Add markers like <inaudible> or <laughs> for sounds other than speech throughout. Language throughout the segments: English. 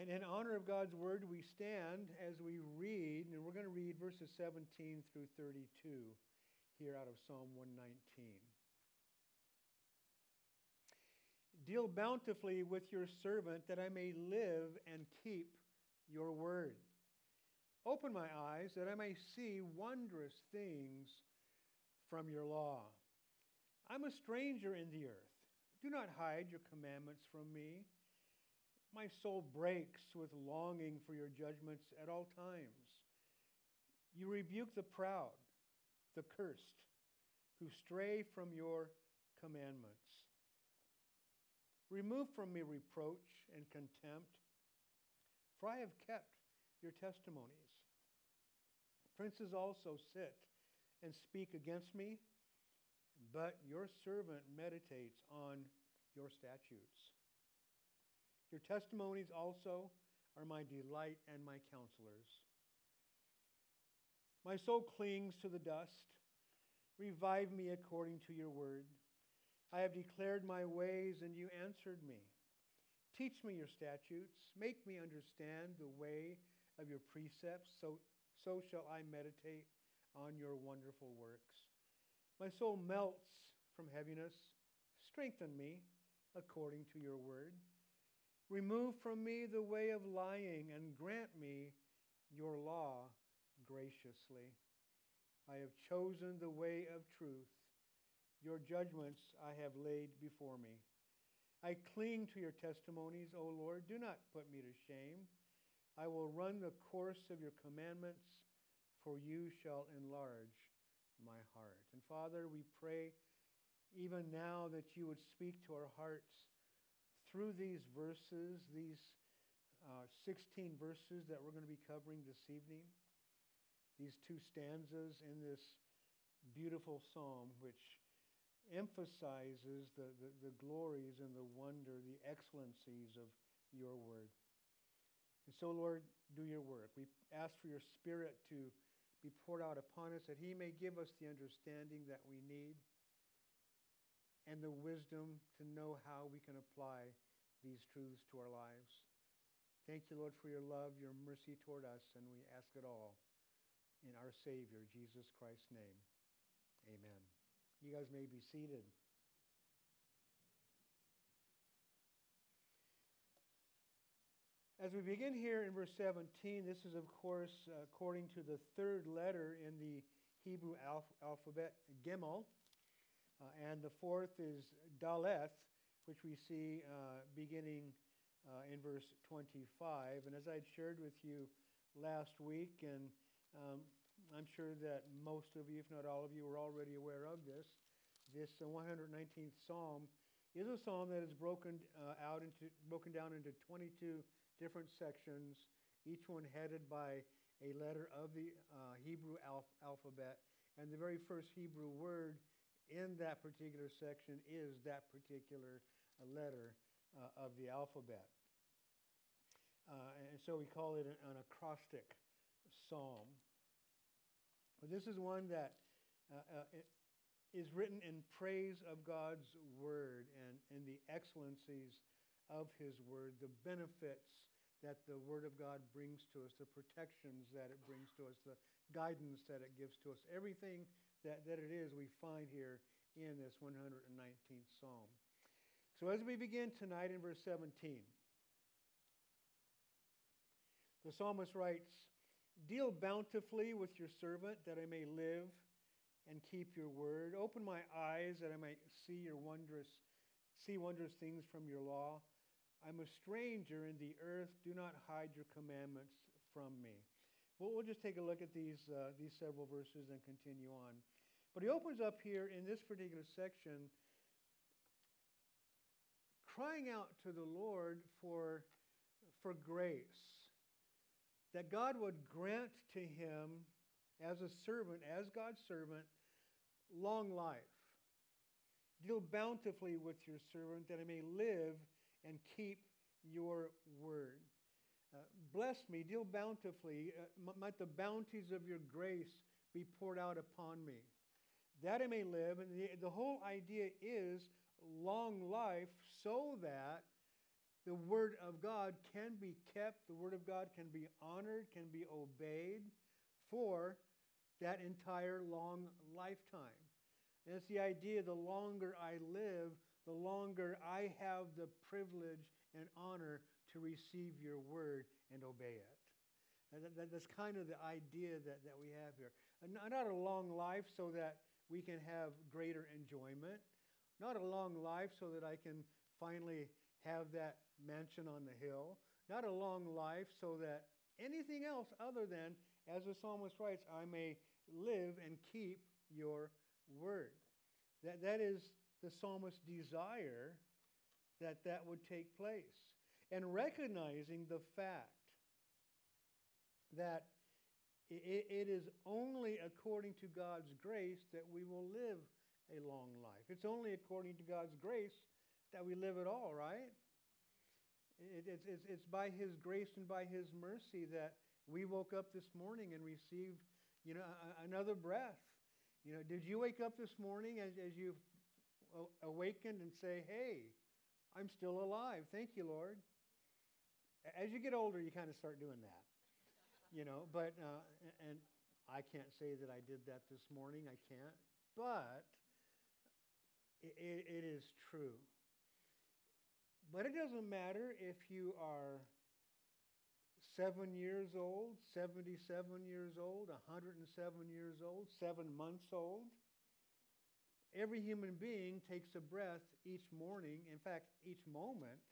And in honor of God's word, we stand as we read, and we're going to read verses 17 through 32 here out of Psalm 119. Deal bountifully with your servant that I may live and keep your word. Open my eyes that I may see wondrous things from your law. I'm a stranger in the earth. Do not hide your commandments from me. My soul breaks with longing for your judgments at all times. You rebuke the proud, the cursed, who stray from your commandments. Remove from me reproach and contempt, for I have kept your testimonies. Princes also sit and speak against me, but your servant meditates on your statutes. Your testimonies also are my delight and my counselors. My soul clings to the dust. Revive me according to your word. I have declared my ways, and you answered me. Teach me your statutes. Make me understand the way of your precepts, so, so shall I meditate on your wonderful works. My soul melts from heaviness. Strengthen me according to your word. Remove from me the way of lying and grant me your law graciously. I have chosen the way of truth. Your judgments I have laid before me. I cling to your testimonies, O Lord. Do not put me to shame. I will run the course of your commandments, for you shall enlarge my heart. And Father, we pray even now that you would speak to our hearts through these verses, these uh, 16 verses that we're going to be covering this evening, these two stanzas in this beautiful psalm, which emphasizes the, the, the glories and the wonder, the excellencies of your word. And so, Lord, do your work. We ask for your Spirit to be poured out upon us, that He may give us the understanding that we need and the wisdom to know how we can apply these truths to our lives. Thank you, Lord, for your love, your mercy toward us, and we ask it all in our Savior, Jesus Christ's name. Amen. You guys may be seated. As we begin here in verse 17, this is, of course, according to the third letter in the Hebrew alph- alphabet, Gimel. Uh, and the fourth is Daleth, which we see uh, beginning uh, in verse 25. And as I'd shared with you last week, and um, I'm sure that most of you, if not all of you, are already aware of this, this 119th Psalm is a psalm that is broken uh, out into broken down into 22 different sections, each one headed by a letter of the uh, Hebrew alph- alphabet. And the very first Hebrew word in that particular section is that particular uh, letter uh, of the alphabet. Uh, and so we call it an, an acrostic psalm. This is one that uh, uh, is written in praise of God's word and, and the excellencies of his word, the benefits that the Word of God brings to us, the protections that it brings to us, the guidance that it gives to us. Everything that, that it is we find here in this 119th Psalm. So as we begin tonight in verse 17, the psalmist writes, Deal bountifully with your servant that I may live and keep your word. Open my eyes that I might see your wondrous, see wondrous things from your law. I'm a stranger in the earth. Do not hide your commandments from me. Well, we'll just take a look at these, uh, these several verses and continue on. But he opens up here in this particular section crying out to the Lord for, for grace, that God would grant to him as a servant, as God's servant, long life. Deal bountifully with your servant that I may live and keep your word. Uh, bless me, deal bountifully. Uh, might the bounties of your grace be poured out upon me, that I may live. And the, the whole idea is long life so that the Word of God can be kept, the Word of God can be honored, can be obeyed for that entire long lifetime. And it's the idea the longer I live, the longer I have the privilege and honor to receive your word and obey it. That, that, that's kind of the idea that, that we have here. And not a long life so that we can have greater enjoyment, not a long life so that I can finally have that mansion on the hill, not a long life so that anything else other than, as the psalmist writes, I may live and keep your word. That, that is the psalmist's desire that that would take place. And recognizing the fact that it, it is only according to God's grace that we will live a long life. It's only according to God's grace that we live at all, right? It, it's, it's, it's by His grace and by His mercy that we woke up this morning and received, you know, a, another breath. You know, did you wake up this morning as, as you awakened and say, hey, I'm still alive. Thank you, Lord. As you get older, you kind of start doing that. You know, but, uh, and I can't say that I did that this morning. I can't. But it, it is true. But it doesn't matter if you are seven years old, 77 years old, 107 years old, seven months old. Every human being takes a breath each morning, in fact, each moment,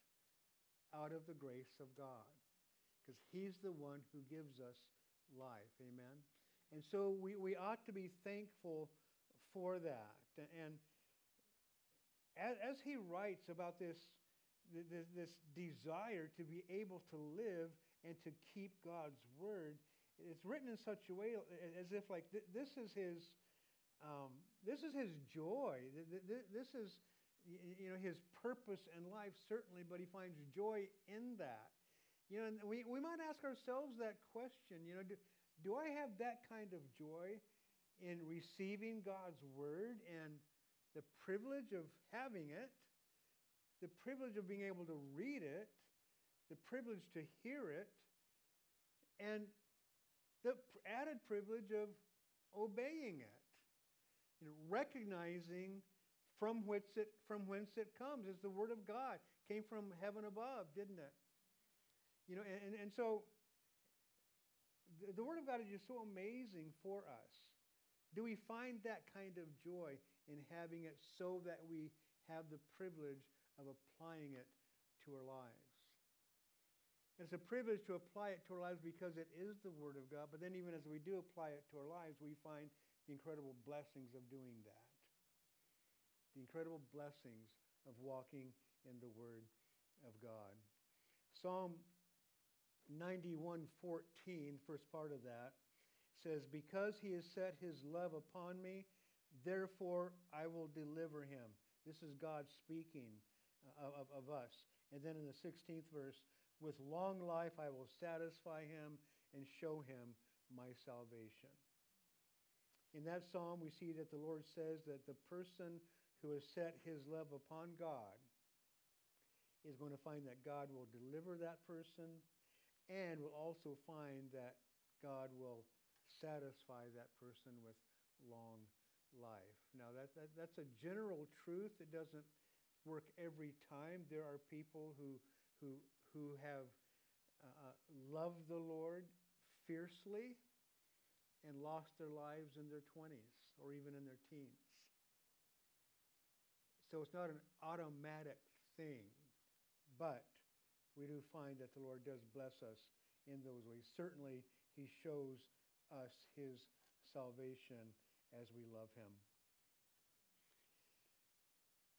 out of the grace of God. Because He's the one who gives us life. Amen? And so we, we ought to be thankful for that. And as, as he writes about this, this, this desire to be able to live and to keep God's word, it's written in such a way as if like th- this is his um, this is his joy. This is you know his purpose in life certainly, but he finds joy in that. You know, and we, we might ask ourselves that question. You know, do, do I have that kind of joy in receiving God's word and the privilege of having it, the privilege of being able to read it, the privilege to hear it, and the added privilege of obeying it. You know, recognizing from whence it from whence it comes is the word of God. Came from heaven above, didn't it? You know, and, and so the, the word of God is just so amazing for us. Do we find that kind of joy in having it so that we have the privilege of applying it to our lives. It's a privilege to apply it to our lives because it is the Word of God, but then even as we do apply it to our lives, we find the incredible blessings of doing that. The incredible blessings of walking in the Word of God. Psalm 91:14, first part of that, says, Because he has set his love upon me, Therefore, I will deliver him. This is God speaking uh, of, of, of us. And then in the 16th verse, with long life I will satisfy him and show him my salvation. In that psalm, we see that the Lord says that the person who has set his love upon God is going to find that God will deliver that person and will also find that God will satisfy that person with long life. Now, that, that, that's a general truth. It doesn't work every time. There are people who, who, who have uh, loved the Lord fiercely and lost their lives in their 20s or even in their teens. So it's not an automatic thing, but we do find that the Lord does bless us in those ways. Certainly, He shows us His salvation as we love him.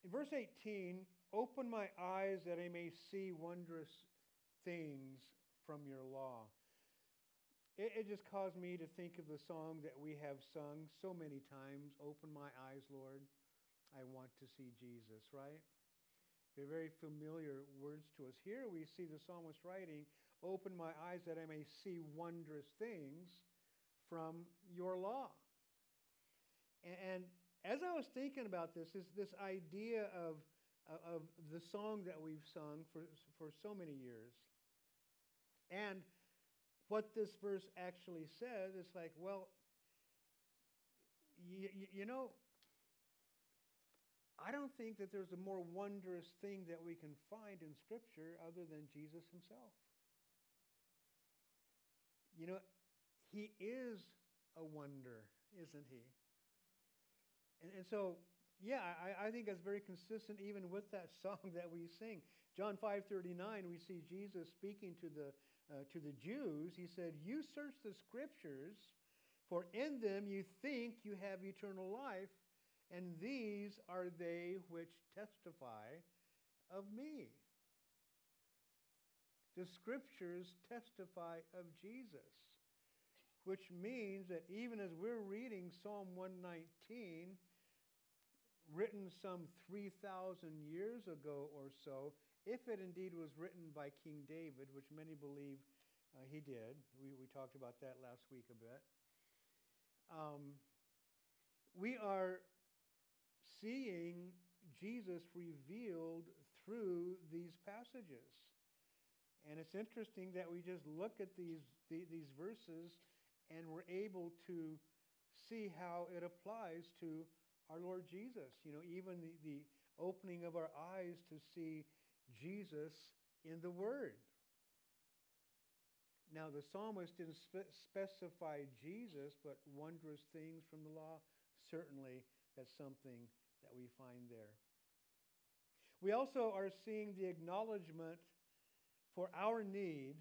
In verse 18, open my eyes that I may see wondrous things from your law. It, it, just caused me to think of the song that we have sung so many times Open my eyes, Lord. I want to see Jesus, right? They're very familiar words to us. Here we see the psalmist writing, Open my eyes that I may see wondrous things from your law. And as I was thinking about this, this, this idea of, of the song that we've sung for, for so many years. And what this verse actually says, it's like, well, you, you know, I don't think that there's a more wondrous thing that we can find in Scripture other than Jesus himself. You know, he is a wonder, isn't he? And, and so, yeah, I, I think that's very consistent even with that <laughs> song that we sing. John 5.39, we see Jesus speaking to the, uh, to the Jews. He said, You search the Scriptures, for in them you think you have eternal life, and these are they which testify of me. The scriptures testify of Jesus, which means that even as we're reading Psalm 119, written some 3,000 years ago or so, if it indeed was written by King David, which many believe uh, he did, we, we talked about that last week a bit, um, we are seeing Jesus revealed through these passages. And it's interesting that we just look at these, these verses and we're able to see how it applies to our Lord Jesus. You know, even the, the opening of our eyes to see Jesus in the Word. Now, the psalmist didn't spe- specify Jesus, but wondrous things from the law. Certainly, that's something that we find there. We also are seeing the acknowledgement for our need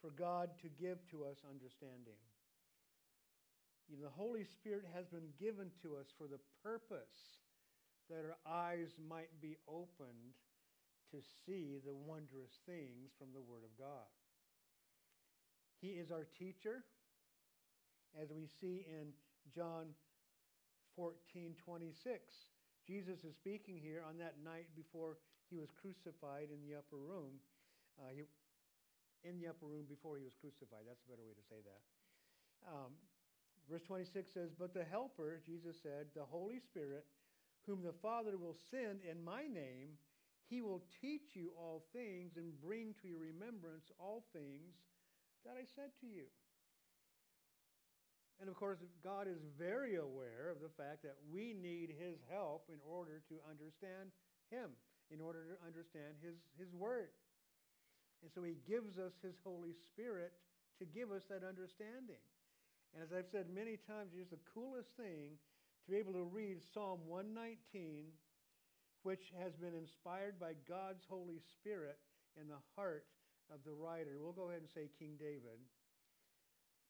for God to give to us understanding. You know, the Holy Spirit has been given to us for the purpose that our eyes might be opened to see the wondrous things from the Word of God. He is our teacher, as we see in John 14 26. Jesus is speaking here on that night before he was crucified in the upper room. Uh, he, in the upper room before he was crucified. That's a better way to say that. Um, verse 26 says, But the Helper, Jesus said, the Holy Spirit, whom the Father will send in my name, he will teach you all things and bring to your remembrance all things that I said to you. And of course, God is very aware of the fact that we need His help in order to understand Him, in order to understand His, His Word. And so He gives us His Holy Spirit to give us that understanding. And as I've said many times, it's the coolest thing to be able to read Psalm 119, which has been inspired by God's Holy Spirit in the heart of the writer. We'll go ahead and say King David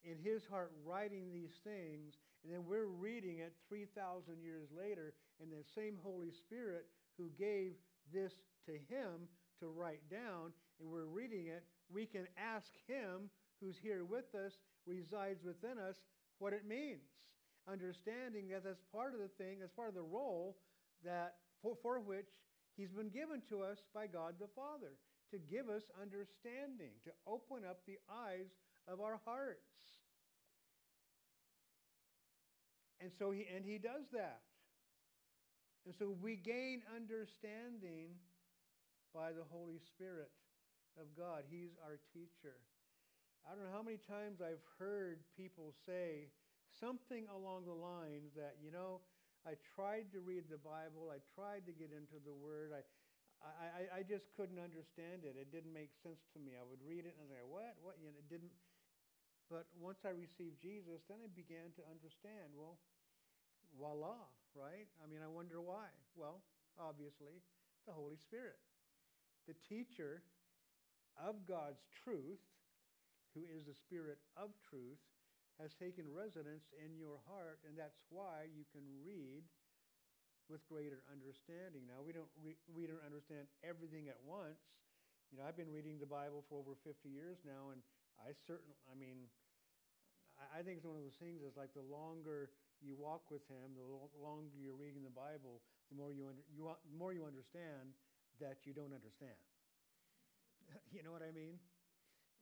in his heart writing these things, and then we're reading it 3,000 years later, and the same Holy Spirit who gave this to him to write down, and we're reading it, we can ask him who's here with us, resides within us, what it means. Understanding that that's part of the thing, that's part of the role that for, for which he's been given to us by God the Father, to give us understanding, to open up the eyes of our hearts. And so he and he does that. And so we gain understanding by the Holy Spirit of God. He's our teacher. I don't know how many times I've heard people say something along the lines that, you know, I tried to read the Bible, I tried to get into the Word, I, I, I just couldn't understand it. It didn't make sense to me. I would read it and I was like, what? What? You know, it didn't. But once I received Jesus, then I began to understand. Well, voila, right? I mean, I wonder why. Well, obviously, the Holy Spirit, the teacher of God's truth, who is the Spirit of truth, has taken residence in your heart, and that's why you can read with greater understanding. Now, we don't, re- we don't understand everything at once. You know, I've been reading the Bible for over 50 years now, and I certainly, I mean, I think it's one of those things is like the longer you walk with Him, the longer you're reading the Bible, the more you, under, you, the more you understand that you don't understand. <laughs> you know what I mean?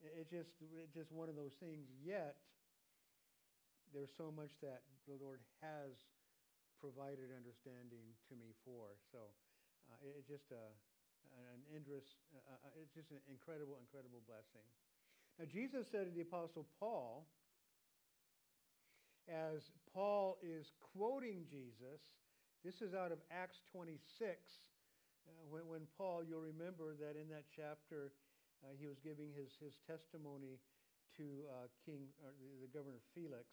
It's just, it's just one of those things. Yet, there's so much that the Lord has provided understanding to me for. So uh, it's just a, an interest, uh, uh, it's just an incredible, incredible blessing. Now, Jesus said to the Apostle Paul, as Paul is quoting Jesus, this is out of Acts 26, uh, when, when Paul, you'll remember that in that chapter, uh, he was giving his, his testimony to uh, King, or the, the governor Felix.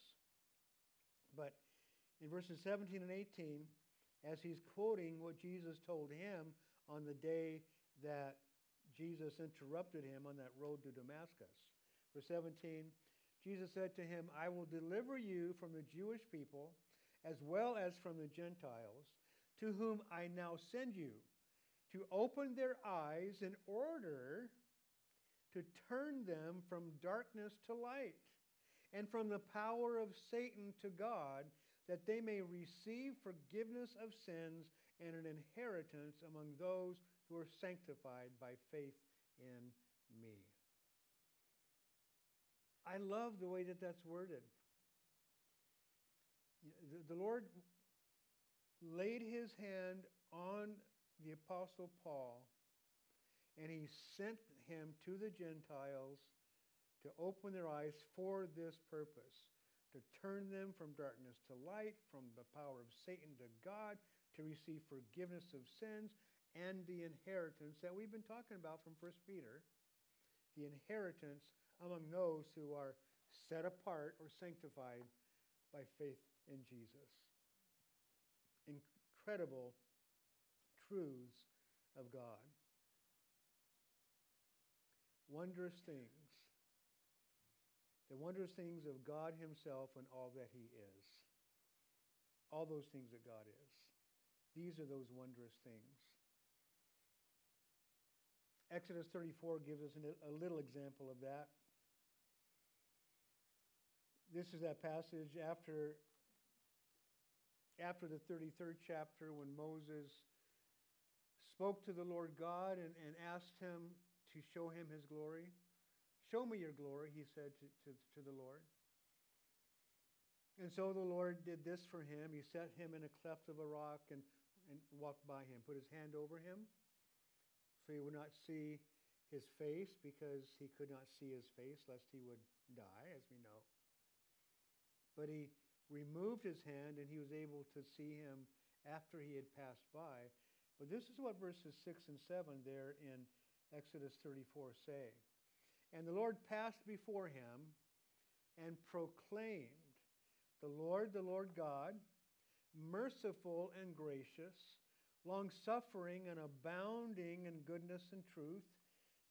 But in verses 17 and 18, as he's quoting what Jesus told him on the day that Jesus interrupted him on that road to Damascus. Verse 17, Jesus said to him, I will deliver you from the Jewish people as well as from the Gentiles, to whom I now send you, to open their eyes in order to turn them from darkness to light and from the power of Satan to God, that they may receive forgiveness of sins and an inheritance among those who are sanctified by faith in me. I love the way that that's worded. The Lord laid his hand on the Apostle Paul and he sent him to the Gentiles to open their eyes for this purpose to turn them from darkness to light, from the power of Satan to God, to receive forgiveness of sins and the inheritance that we've been talking about from 1 Peter the inheritance among those who are set apart or sanctified by faith in Jesus. Incredible truths of God wondrous things. The wondrous things of God Himself and all that He is. All those things that God is. These are those wondrous things. Exodus 34 gives us a little example of that. This is that passage after, after the 33rd chapter when Moses spoke to the Lord God and, and asked him to show him his glory. Show me your glory, he said to, to, to the Lord. And so the Lord did this for him. He set him in a cleft of a rock and, and walked by him, put his hand over him so he would not see his face because he could not see his face lest he would die, as we know. But he removed his hand and he was able to see him after he had passed by. But this is what verses 6 and 7 there in Exodus 34 say. And the Lord passed before him and proclaimed, The Lord, the Lord God, merciful and gracious, long suffering and abounding in goodness and truth,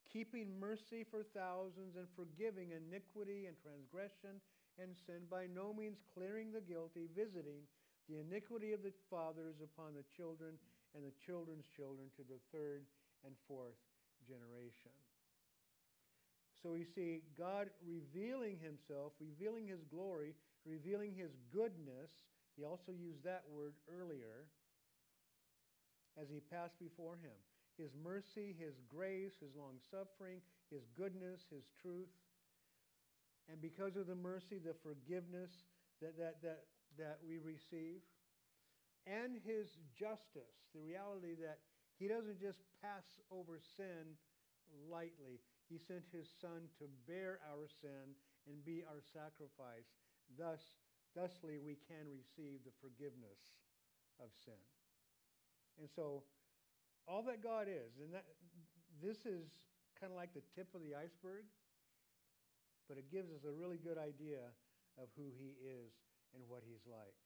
keeping mercy for thousands and forgiving iniquity and transgression and sin, by no means clearing the guilty, visiting the iniquity of the fathers upon the children and the children's children to the third and fourth generation. So we see God revealing himself, revealing his glory, revealing his goodness. He also used that word earlier as he passed before him. His mercy, his grace, his long suffering, his goodness, his truth. And because of the mercy, the forgiveness that, that, that, that we receive, and his justice, the reality that he doesn't just pass over sin lightly. He sent his son to bear our sin and be our sacrifice. Thus, thusly we can receive the forgiveness of sin. And so all that God is, and that this is kind of like the tip of the iceberg, but it gives us a really good idea of who he is and what he's like.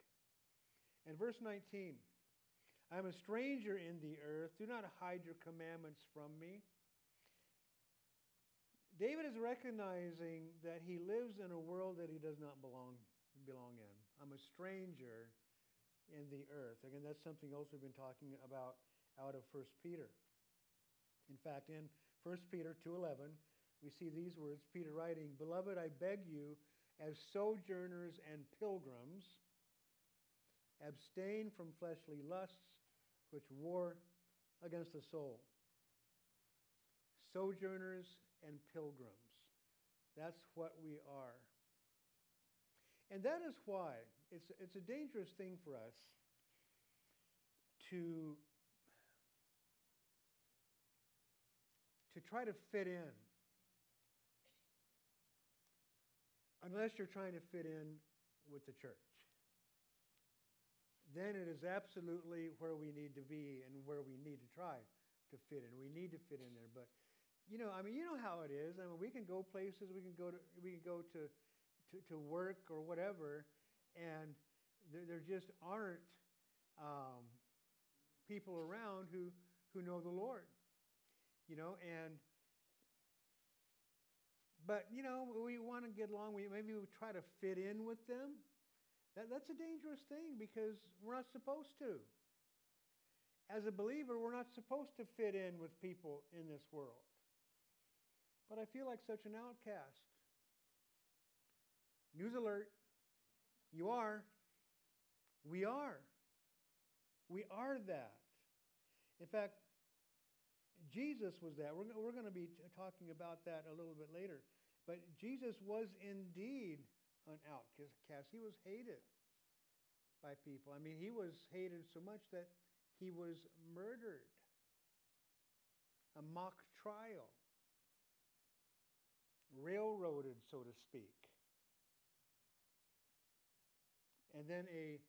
And verse 19 I am a stranger in the earth. Do not hide your commandments from me. David is recognizing that he lives in a world that he does not belong, belong in. I'm a stranger in the earth. Again, that's something else we've been talking about out of 1 Peter. In fact, in 1 Peter 2:11, we see these words, Peter writing, "Beloved, I beg you as sojourners and pilgrims, abstain from fleshly lusts which war against the soul. Sojourners and pilgrims. That's what we are. And that is why it's, it's a dangerous thing for us to to try to fit in unless you're trying to fit in with the church then it is absolutely where we need to be and where we need to try to fit in. We need to fit in there. But you know, I mean, you know how it is. I mean, we can go places, we can go to we can go to to, to work or whatever, and there, there just aren't um, people around who who know the Lord. You know, and but you know, we want to get along. We maybe we try to fit in with them. That, that's a dangerous thing because we're not supposed to. As a believer, we're not supposed to fit in with people in this world. But I feel like such an outcast. News alert. You are. We are. We are that. In fact, Jesus was that. We're, we're going to be talking about that a little bit later. But Jesus was indeed an outcast. He was hated by people. I mean, he was hated so much that he was murdered, a mock trial, railroaded, so to speak. And then a,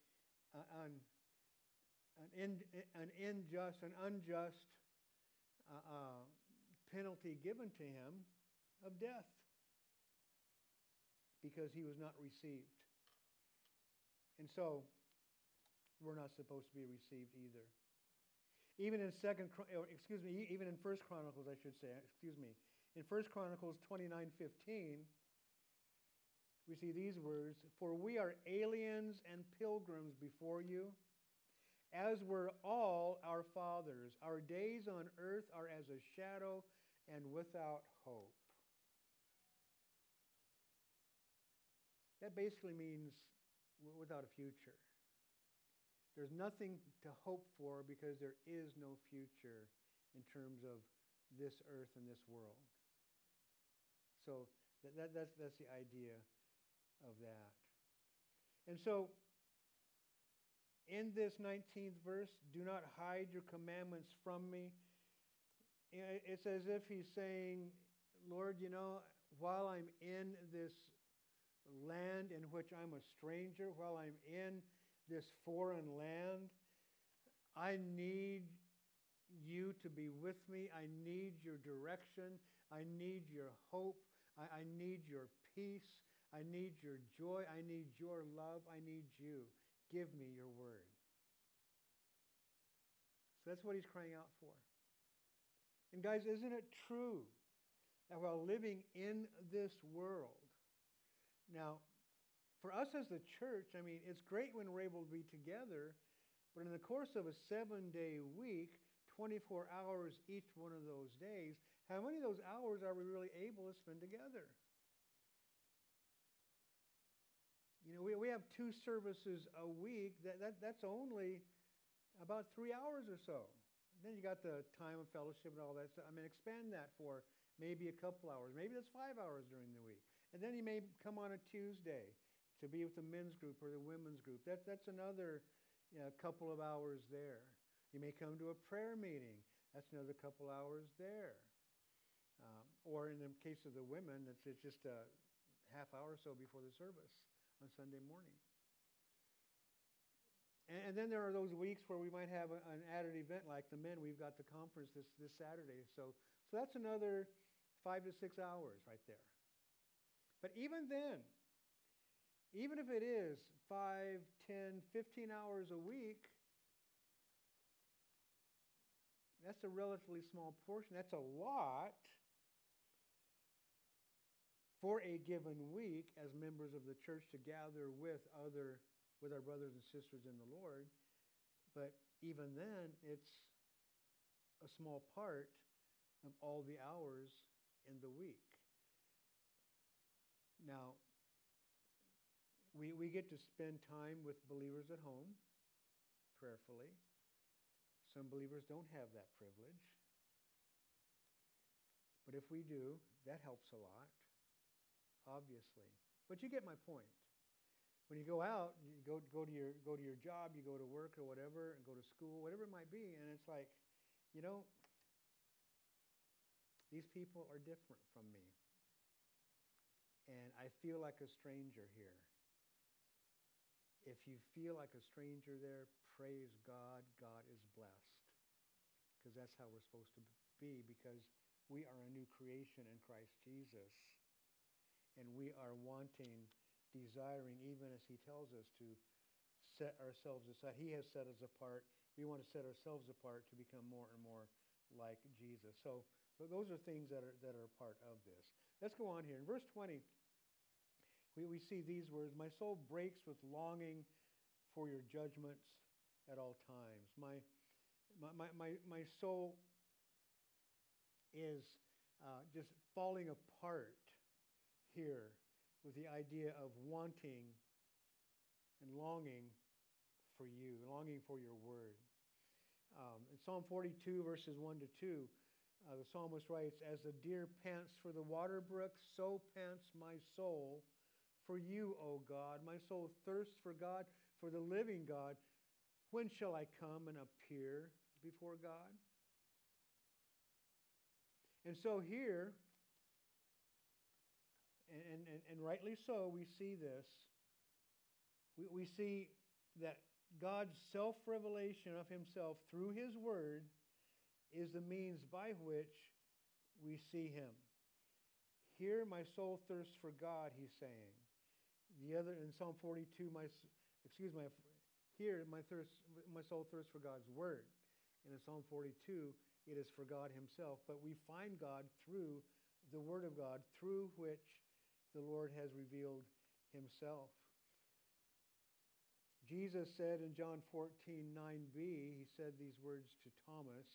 an, an, in, an unjust, an unjust uh, uh, penalty given to him of death because he was not received. And so, we're not supposed to be received either. Even in second, excuse me, even in First Chronicles, I should say, excuse me, in First Chronicles 29:15, we see these words: "For we are aliens and pilgrims before you, as were all our fathers. Our days on earth are as a shadow and without hope." That basically means without a future. There's nothing to hope for because there is no future in terms of this earth and this world. So that, that, that's, that's the idea of that. And so in this 19th verse, do not hide your commandments from me. It's as if he's saying, Lord, you know, while I'm in this land in which I'm a stranger, while I'm in this foreign land. I need you to be with me. I need your direction. I need your hope. I, I need your peace. I need your joy. I need your love. I need you. Give me your word. So that's what he's crying out for. And guys, isn't it true that while living in this world, now, for us as the church, I mean, it's great when we're able to be together, but in the course of a seven day week, 24 hours each one of those days, how many of those hours are we really able to spend together? You know, we, we have two services a week. That, that, that's only about three hours or so. Then you got the time of fellowship and all that stuff. I mean, expand that for maybe a couple hours. Maybe that's five hours during the week. And then you may come on a Tuesday to be with the men's group or the women's group. That, that's another you know, couple of hours there. You may come to a prayer meeting. That's another couple hours there. Um, or in the case of the women, it's, it's just a half hour or so before the service on Sunday morning. And, and then there are those weeks where we might have a, an added event like the men. We've got the conference this, this Saturday. So, so that's another five to six hours right there. But even then, even if it is 5, 10, 15 hours a week, that's a relatively small portion. That's a lot for a given week as members of the church to gather with other with our brothers and sisters in the Lord. But even then, it's a small part of all the hours in the week. Now, we, we get to spend time with believers at home, prayerfully. Some believers don't have that privilege. But if we do, that helps a lot, obviously. But you get my point. when you go out, you go go to your go to your job, you go to work or whatever, and go to school, whatever it might be, and it's like, you know, these people are different from me. And I feel like a stranger here. If you feel like a stranger there, praise God. God is blessed. Because that's how we're supposed to be, because we are a new creation in Christ Jesus. And we are wanting, desiring, even as He tells us to set ourselves aside. He has set us apart. We want to set ourselves apart to become more and more like Jesus. So those are things that are, that are part of this. Let's go on here. In verse 20, we, we see these words My soul breaks with longing for your judgments at all times. My, my, my, my soul is uh, just falling apart here with the idea of wanting and longing for you, longing for your word. Um, in Psalm 42, verses 1 to 2, uh, the psalmist writes, As the deer pants for the water brook, so pants my soul for you, O God. My soul thirsts for God, for the living God. When shall I come and appear before God? And so here, and, and, and rightly so, we see this. We, we see that God's self revelation of himself through his word is the means by which we see him. Here, my soul thirsts for God, he's saying. The other in Psalm 42, my excuse me, here my thirst, my soul thirsts for God's word. And in Psalm 42, it is for God himself. But we find God through the word of God, through which the Lord has revealed himself. Jesus said in John 14, 9b, he said these words to Thomas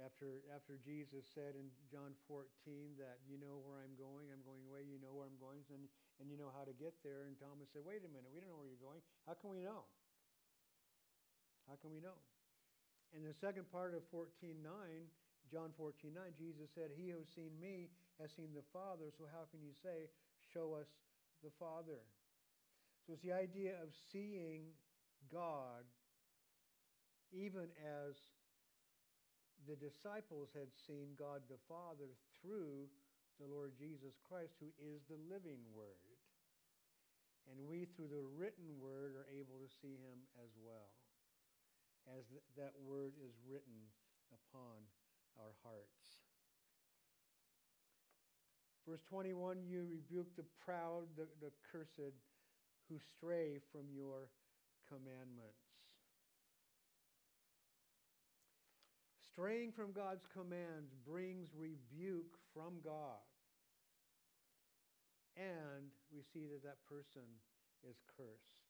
after, after Jesus said in John 14 that you know where I'm going, I'm going away, you know where I'm going, and, and you know how to get there. And Thomas said, Wait a minute, we don't know where you're going. How can we know? How can we know? In the second part of 14.9, John 14.9, Jesus said, He who has seen me has seen the Father, so how can you say, Show us the Father? So it's the idea of seeing God even as the disciples had seen God the Father through the Lord Jesus Christ, who is the living Word. And we, through the written Word, are able to see Him as well, as th- that Word is written upon our hearts. Verse 21 You rebuke the proud, the, the cursed, who stray from your commandments. Straying from God's commands brings rebuke from God. And we see that that person is cursed.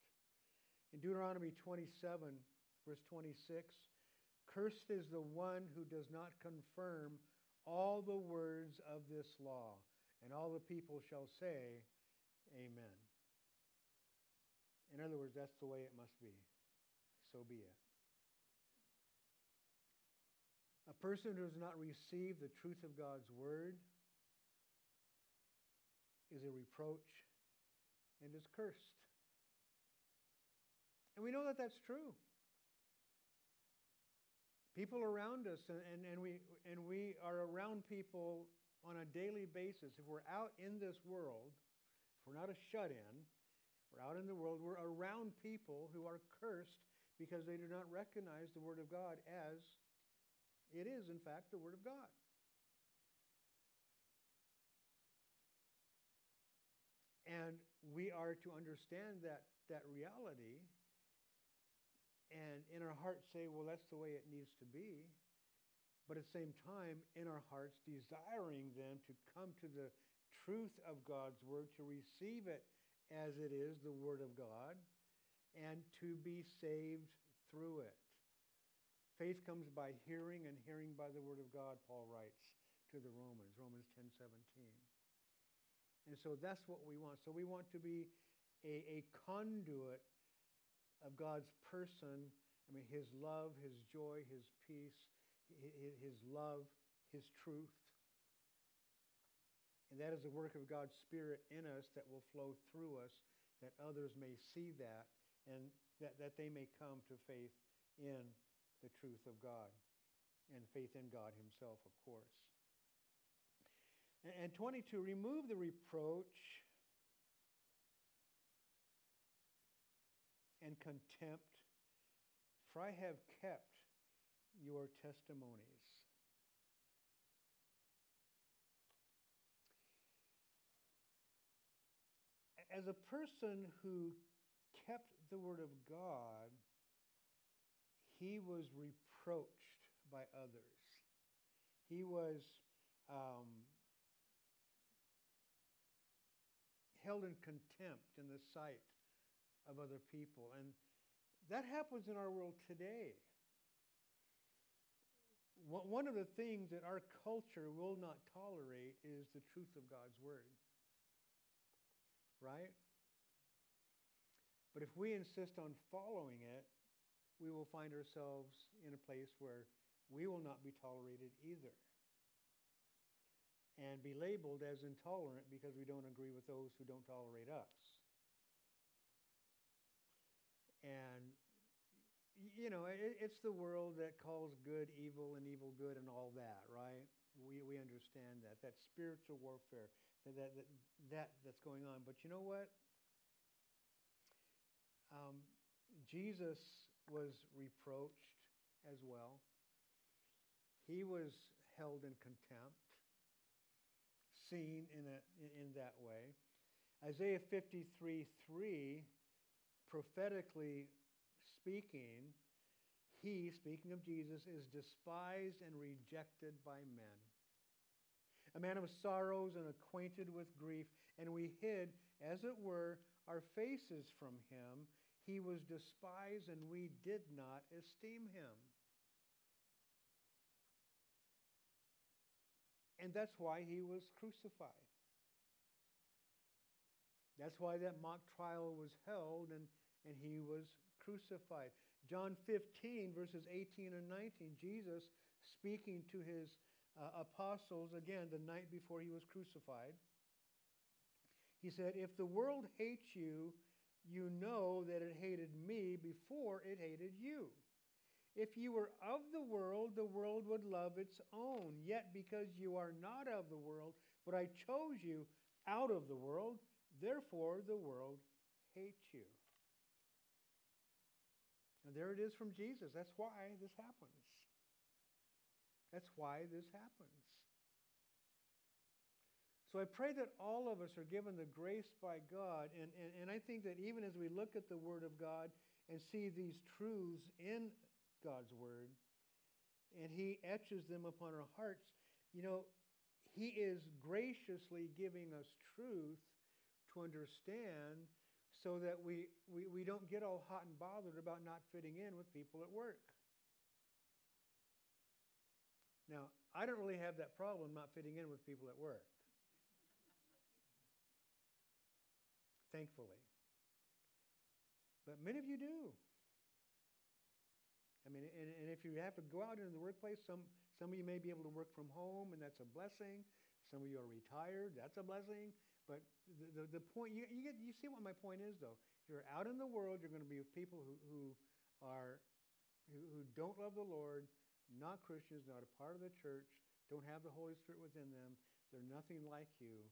In Deuteronomy 27, verse 26, cursed is the one who does not confirm all the words of this law. And all the people shall say, Amen. In other words, that's the way it must be. So be it. A person who does not receive the truth of God's word is a reproach and is cursed. And we know that that's true. People around us, and, and, and, we, and we are around people on a daily basis. If we're out in this world, if we're not a shut in, we're out in the world, we're around people who are cursed because they do not recognize the Word of God as it is, in fact, the Word of God. And we are to understand that, that reality and in our hearts say, well, that's the way it needs to be. But at the same time, in our hearts, desiring them to come to the truth of God's Word, to receive it as it is, the Word of God, and to be saved through it. Faith comes by hearing, and hearing by the word of God, Paul writes to the Romans, Romans 10 17. And so that's what we want. So we want to be a, a conduit of God's person. I mean, his love, his joy, his peace, his, love, his truth. And that is the work of God's Spirit in us that will flow through us, that others may see that and that, that they may come to faith in the truth of God and faith in God Himself, of course. And 22, remove the reproach and contempt, for I have kept your testimonies. As a person who kept the Word of God, he was reproached by others. He was um, held in contempt in the sight of other people. And that happens in our world today. One of the things that our culture will not tolerate is the truth of God's Word. Right? But if we insist on following it, we will find ourselves in a place where we will not be tolerated either. And be labeled as intolerant because we don't agree with those who don't tolerate us. And you know, it, it's the world that calls good evil and evil good and all that, right? We, we understand that. That spiritual warfare, that, that, that, that that's going on. But you know what? Um, Jesus was reproached as well. He was held in contempt, seen in, a, in that way. Isaiah 53 3, prophetically speaking, he, speaking of Jesus, is despised and rejected by men. A man of sorrows and acquainted with grief, and we hid, as it were, our faces from him. He was despised, and we did not esteem him. And that's why he was crucified. That's why that mock trial was held and, and he was crucified. John 15, verses 18 and 19, Jesus speaking to his uh, apostles again the night before he was crucified. He said, If the world hates you, you know that it hated me before it hated you. If you were of the world, the world would love its own. Yet because you are not of the world, but I chose you out of the world, therefore the world hates you. And there it is from Jesus. That's why this happens. That's why this happens. So I pray that all of us are given the grace by God. And, and, and I think that even as we look at the Word of God and see these truths in God's Word, and He etches them upon our hearts, you know, He is graciously giving us truth to understand so that we, we, we don't get all hot and bothered about not fitting in with people at work. Now, I don't really have that problem not fitting in with people at work. Thankfully. But many of you do. I mean, and, and if you have to go out into the workplace, some, some of you may be able to work from home, and that's a blessing. Some of you are retired, that's a blessing. But the, the, the point, you, you, get, you see what my point is, though. You're out in the world, you're going to be with people who, who are, who, who don't love the Lord, not Christians, not a part of the church, don't have the Holy Spirit within them. They're nothing like you.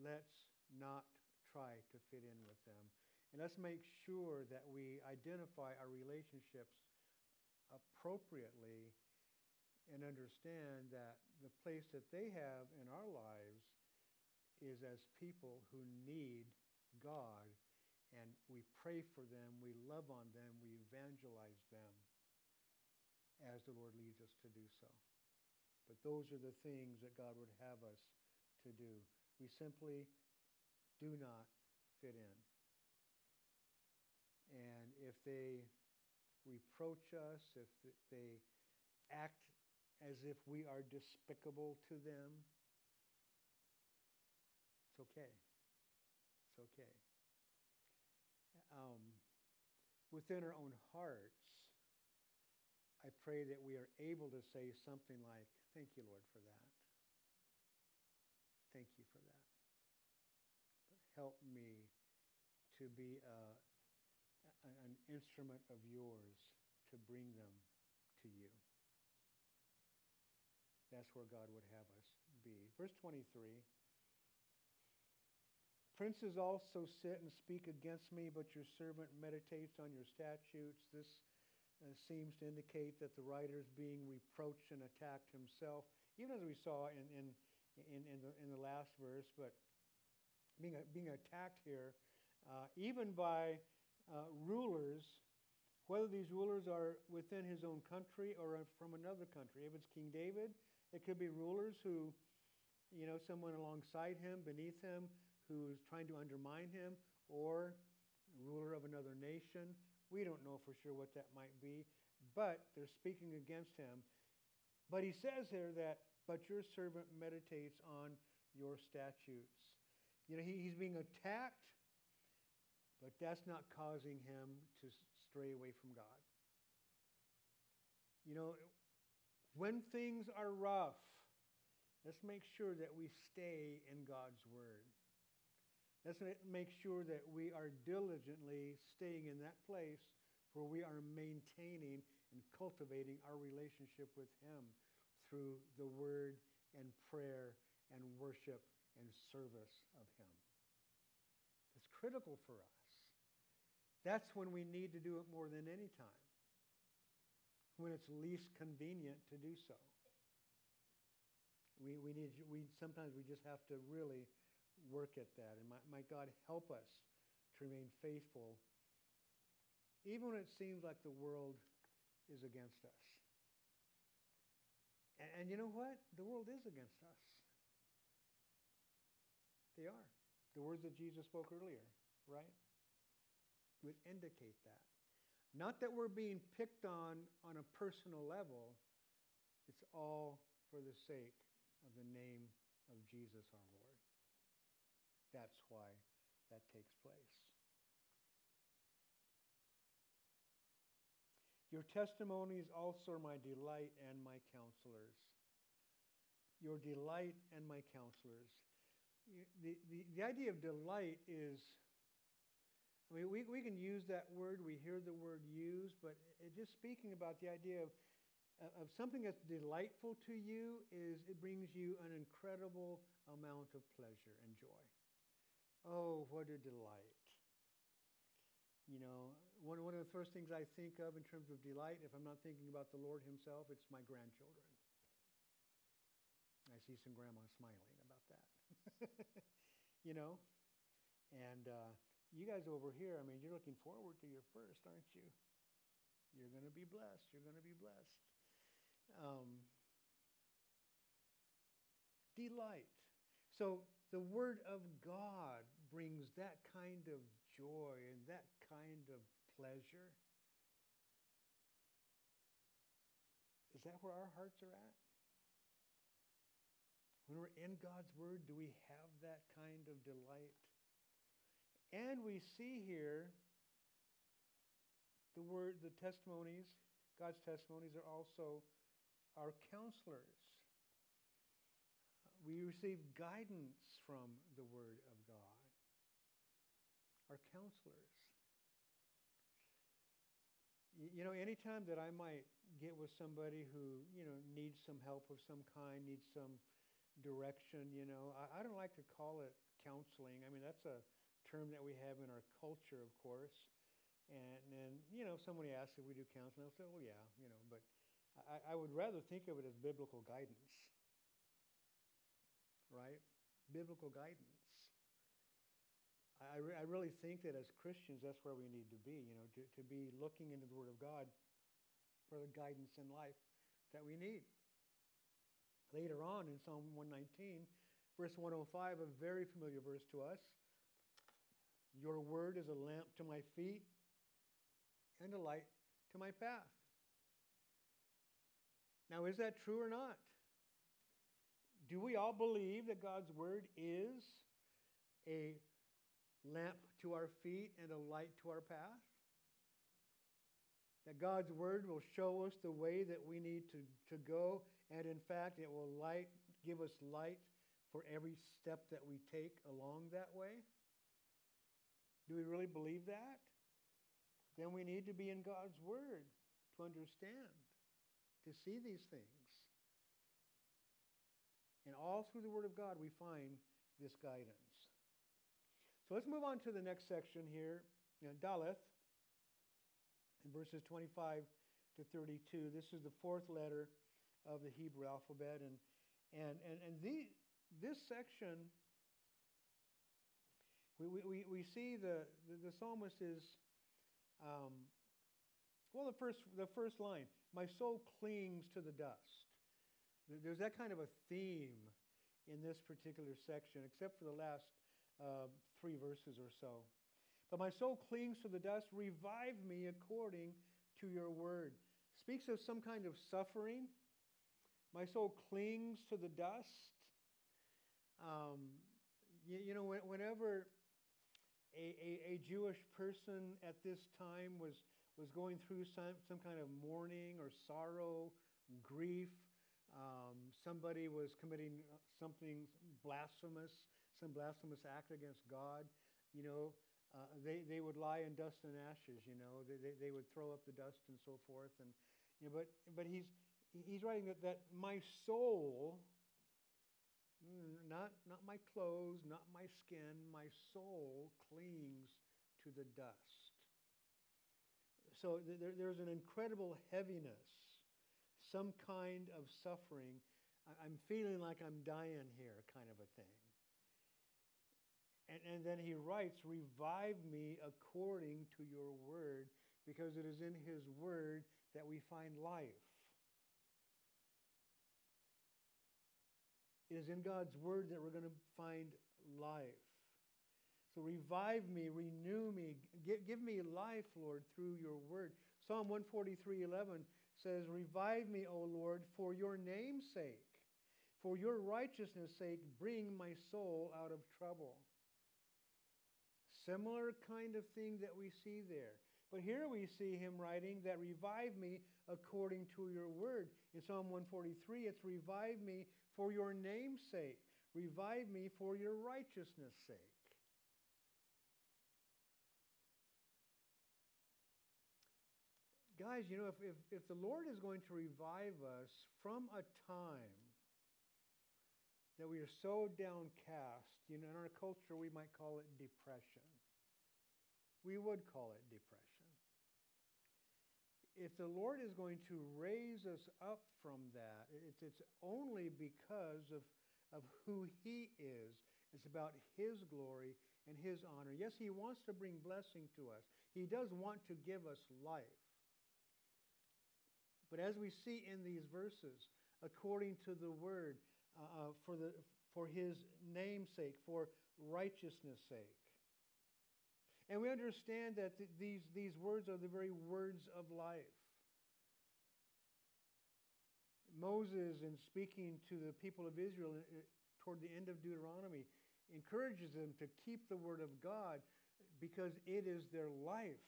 Let's not try to fit in with them. And let's make sure that we identify our relationships appropriately and understand that the place that they have in our lives is as people who need God and we pray for them, we love on them, we evangelize them as the Lord leads us to do so. But those are the things that God would have us to do. We simply do not fit in. And if they reproach us, if they act as if we are despicable to them, it's okay. It's okay. Um, within our own hearts, I pray that we are able to say something like, Thank you, Lord, for that. Thank you for that. But help me to be uh, an instrument of yours to bring them to you. That's where God would have us be. Verse 23 Princes also sit and speak against me, but your servant meditates on your statutes. This uh, seems to indicate that the writer is being reproached and attacked himself, even as we saw in, in, in, in, the, in the last verse, but being, being attacked here, uh, even by uh, rulers, whether these rulers are within his own country or from another country. If it's King David, it could be rulers who, you know, someone alongside him, beneath him, who's trying to undermine him, or ruler of another nation. We don't know for sure what that might be, but they're speaking against him. But he says here that, but your servant meditates on your statutes. You know, he, he's being attacked, but that's not causing him to stray away from God. You know, when things are rough, let's make sure that we stay in God's Word. Let's make sure that we are diligently staying in that place where we are maintaining and cultivating our relationship with Him through the word and prayer and worship and service of Him. It's critical for us. That's when we need to do it more than any time, when it's least convenient to do so. We, we need, we, sometimes we just have to really work at that. And might, God help us to remain faithful, even when it seems like the world is against us. And, and you know what? The world is against us. They are. The words that Jesus spoke earlier, right? Would indicate that. Not that we're being picked on on a personal level, it's all for the sake of the name of Jesus our Lord. That's why that takes place. Your testimonies also are my delight and my counselors. Your delight and my counselors. The, the, the idea of delight is, I mean, we, we can use that word, we hear the word used, but it, just speaking about the idea of, of something that's delightful to you is it brings you an incredible amount of pleasure and joy. Oh, what a delight. You know, one, one of the first things I think of in terms of delight, if I'm not thinking about the Lord Himself, it's my grandchildren. I see some grandma smiling about that. <laughs> you know? And uh, you guys over here, I mean, you're looking forward to your first, aren't you? You're going to be blessed. You're going to be blessed. Um, delight. So the Word of God brings that kind of joy and that kind of pleasure. Is that where our hearts are at? When we're in God's Word, do we have that kind of delight? And we see here the word, the testimonies, God's testimonies are also our counselors we receive guidance from the Word of God, our counselors. You know, anytime that I might get with somebody who, you know, needs some help of some kind, needs some direction, you know, I, I don't like to call it counseling. I mean, that's a term that we have in our culture, of course. And, and you know, somebody asks if we do counseling, I'll say, well, yeah, you know, but I, I would rather think of it as biblical guidance right? Biblical guidance. I, re- I really think that as Christians, that's where we need to be, you know, to, to be looking into the Word of God for the guidance in life that we need. Later on in Psalm 119, verse 105, a very familiar verse to us Your Word is a lamp to my feet and a light to my path. Now, is that true or not? Do we all believe that God's Word is a lamp to our feet and a light to our path? That God's Word will show us the way that we need to, to go, and in fact, it will light, give us light for every step that we take along that way? Do we really believe that? Then we need to be in God's Word to understand, to see these things. And all through the Word of God, we find this guidance. So let's move on to the next section here. Know, Daleth, in verses 25 to 32. This is the fourth letter of the Hebrew alphabet. And, and, and, and the, this section, we, we, we see the, the, the psalmist is, um, well, the first, the first line, my soul clings to the dust. There's that kind of a theme in this particular section, except for the last uh, three verses or so. But my soul clings to the dust. Revive me according to your word. Speaks of some kind of suffering. My soul clings to the dust. Um, you, you, know, whenever a, a, a, Jewish person at this time was, was going through some, some kind of mourning or sorrow, grief, um, somebody was committing something blasphemous, some blasphemous act against God, you know, uh, they, they would lie in dust and ashes, you know, they, they, they, would throw up the dust and so forth. And, you know, but, but he's, he's writing that, that my soul, mm, not, not my clothes, not my skin, my soul clings to the dust. So there, there's an incredible heaviness, some kind of suffering. I'm feeling like I'm dying here, kind of a thing. And, and then he writes, Revive me according to your word, because it is in his word that we find life. It is in God's word that we're going to find life. So revive me, renew me, give, give me life, Lord, through your word. Psalm 143:11 says, Revive me, O Lord, for your name's sake. For your righteousness' sake, bring my soul out of trouble. Similar kind of thing that we see there. But here we see him writing that revive me according to your word. In Psalm 143, it's revive me for your name's sake. Revive me for your righteousness' sake. Guys, you know, if, if, if the Lord is going to revive us from a time that we are so downcast. You know, in our culture, we might call it depression. We would call it depression. If the Lord is going to raise us up from that, it's, it's only because of, of who He is. It's about His glory and His honor. Yes, He wants to bring blessing to us, He does want to give us life. But as we see in these verses, according to the word, uh, uh, for, the, for his name's sake, for righteousness' sake. And we understand that th- these, these words are the very words of life. Moses, in speaking to the people of Israel uh, toward the end of Deuteronomy, encourages them to keep the word of God because it is their life.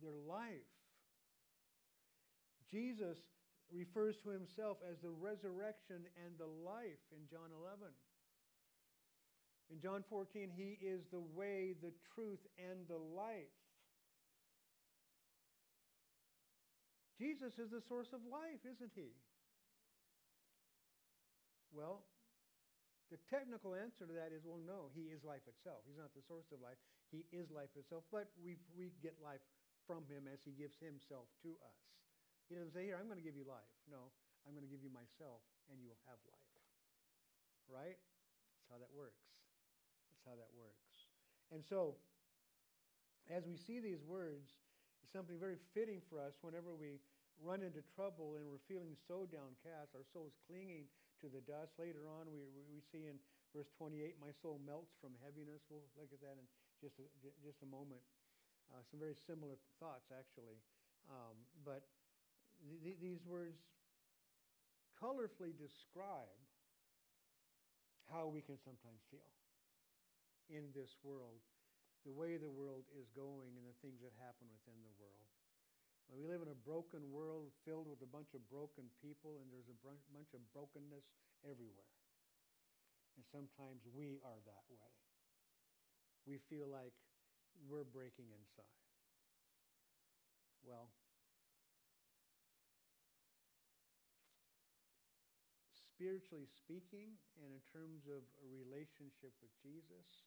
Their life. Jesus refers to himself as the resurrection and the life in John 11. In John 14, he is the way, the truth, and the life. Jesus is the source of life, isn't he? Well, the technical answer to that is well, no, he is life itself. He's not the source of life, he is life itself, but we, we get life from him as he gives himself to us. He doesn't say, Here, I'm going to give you life. No, I'm going to give you myself, and you will have life. Right? That's how that works. That's how that works. And so, as we see these words, it's something very fitting for us whenever we run into trouble and we're feeling so downcast, our soul's clinging to the dust. Later on, we, we see in verse 28, my soul melts from heaviness. We'll look at that in just a, just a moment. Uh, some very similar thoughts, actually. Um, but th- these words colorfully describe how we can sometimes feel in this world, the way the world is going, and the things that happen within the world. When we live in a broken world filled with a bunch of broken people, and there's a bunch of brokenness everywhere. And sometimes we are that way. we feel like we're breaking inside. Well, spiritually speaking, and in terms of a relationship with Jesus,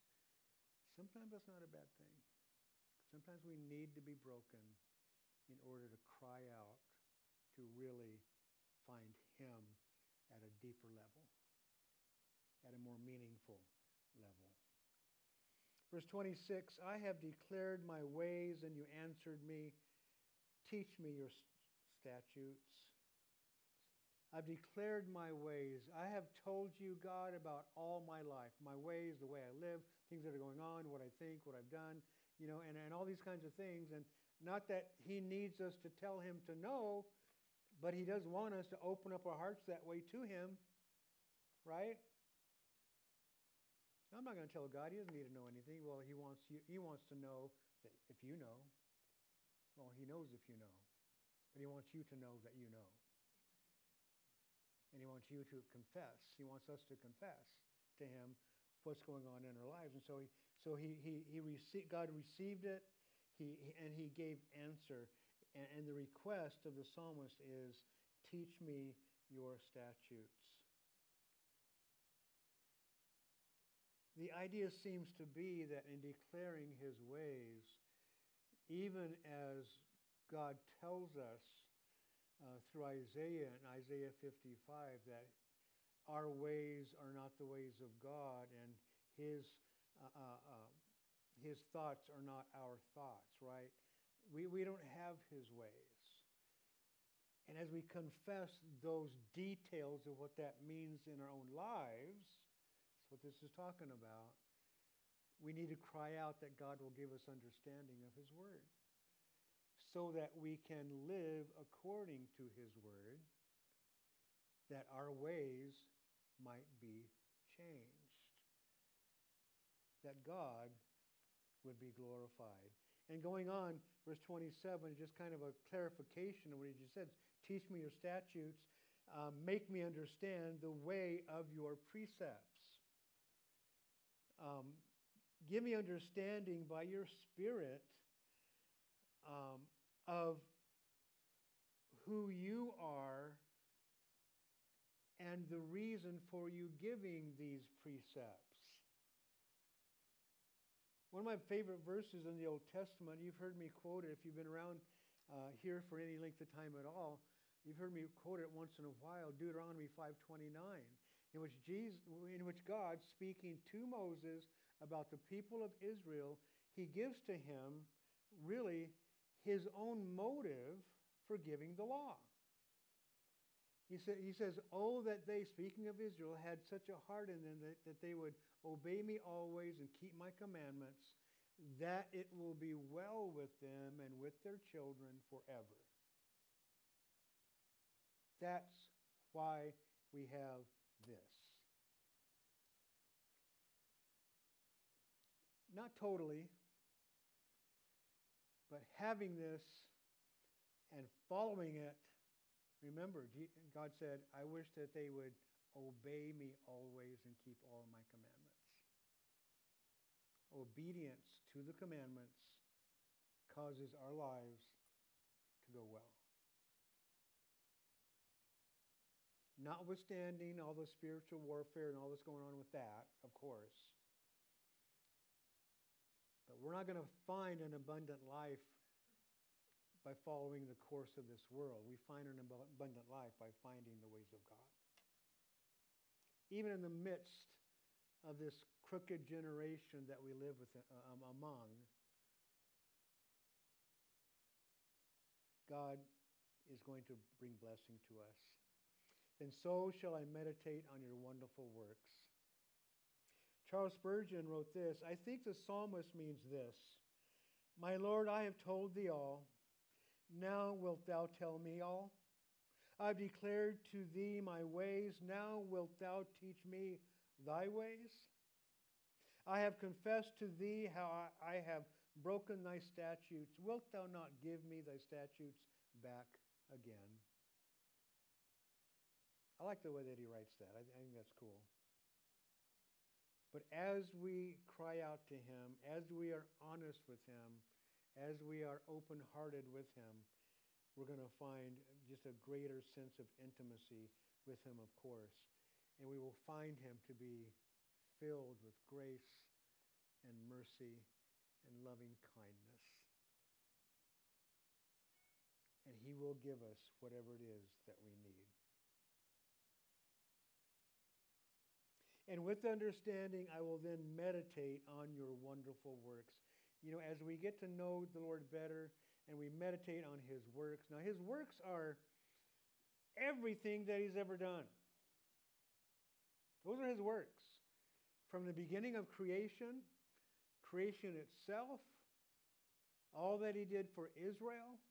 sometimes that's not a bad thing. Sometimes we need to be broken in order to cry out to really find Him at a deeper level, at a more meaningful level. Verse 26 I have declared my ways, and you answered me. Teach me your statutes. I've declared my ways. I have told you, God, about all my life my ways, the way I live, things that are going on, what I think, what I've done, you know, and, and all these kinds of things. And not that He needs us to tell Him to know, but He does want us to open up our hearts that way to Him, right? I'm not going to tell God He doesn't need to know anything. Well, He wants you. He wants to know that if you know. Well, He knows if you know, but He wants you to know that you know, and He wants you to confess. He wants us to confess to Him what's going on in our lives, and so He, so He, He, He received. God received it, He and He gave answer, and, and the request of the psalmist is, "Teach me your statutes." the idea seems to be that in declaring his ways, even as God tells us uh, through Isaiah and Isaiah 55 that our ways are not the ways of God and his, uh, uh, uh his thoughts are not our thoughts, right? We, we don't have his ways. And as we confess those details of what that means in our own lives, that's what this is talking about, we need to cry out that God will give us understanding of His Word so that we can live according to His Word, that our ways might be changed, that God would be glorified. And going on, verse 27, just kind of a clarification of what he just said Teach me your statutes, um, make me understand the way of your precepts. Um, give me understanding by your Spirit um, of who you are and the reason for you giving these precepts. One of my favorite verses in the Old Testament, you've heard me quote it if you've been around uh, here for any length of time at all. You've heard me quote it once in a while, Deuteronomy 5:29 in which, Jesus, in which God, speaking to Moses about the people of Israel, he gives to him really his own motive for giving the law. He, sa- he says, Oh, that they, speaking of Israel, had such a heart in them that, that they would obey me always and keep my commandments, that it will be well with them and with their children forever. That's why we have this. Not totally, but having this and following it. Remember, God said, I wish that they would obey me always and keep all my commandments. Obedience to the commandments causes our lives to go well. Notwithstanding all the spiritual warfare and all that's going on with that, of course. But we're not going to find an abundant life by following the course of this world. We find an abundant life by finding the ways of God. Even in the midst of this crooked generation that we live with, um, among, God is going to bring blessing to us then so shall I meditate on your wonderful works. Charles Spurgeon wrote this I think the psalmist means this My Lord, I have told thee all. Now wilt thou tell me all? I've declared to thee my ways. Now wilt thou teach me thy ways? I have confessed to thee how I have broken thy statutes. Wilt thou not give me thy statutes back again? I like the way that he writes that. I, I think that's cool. But as we cry out to Him, as we are honest with Him, as we are open hearted with Him, we're going to find just a greater sense of intimacy with Him, of course. And we will find Him to be filled with grace and mercy and loving kindness. And He will give us whatever it is that we need. And with understanding, I will then meditate on your wonderful works. You know, as we get to know the Lord better and we meditate on his works. Now, his works are everything that he's ever done. Those are his works. From the beginning of creation, creation itself, all that he did for Israel,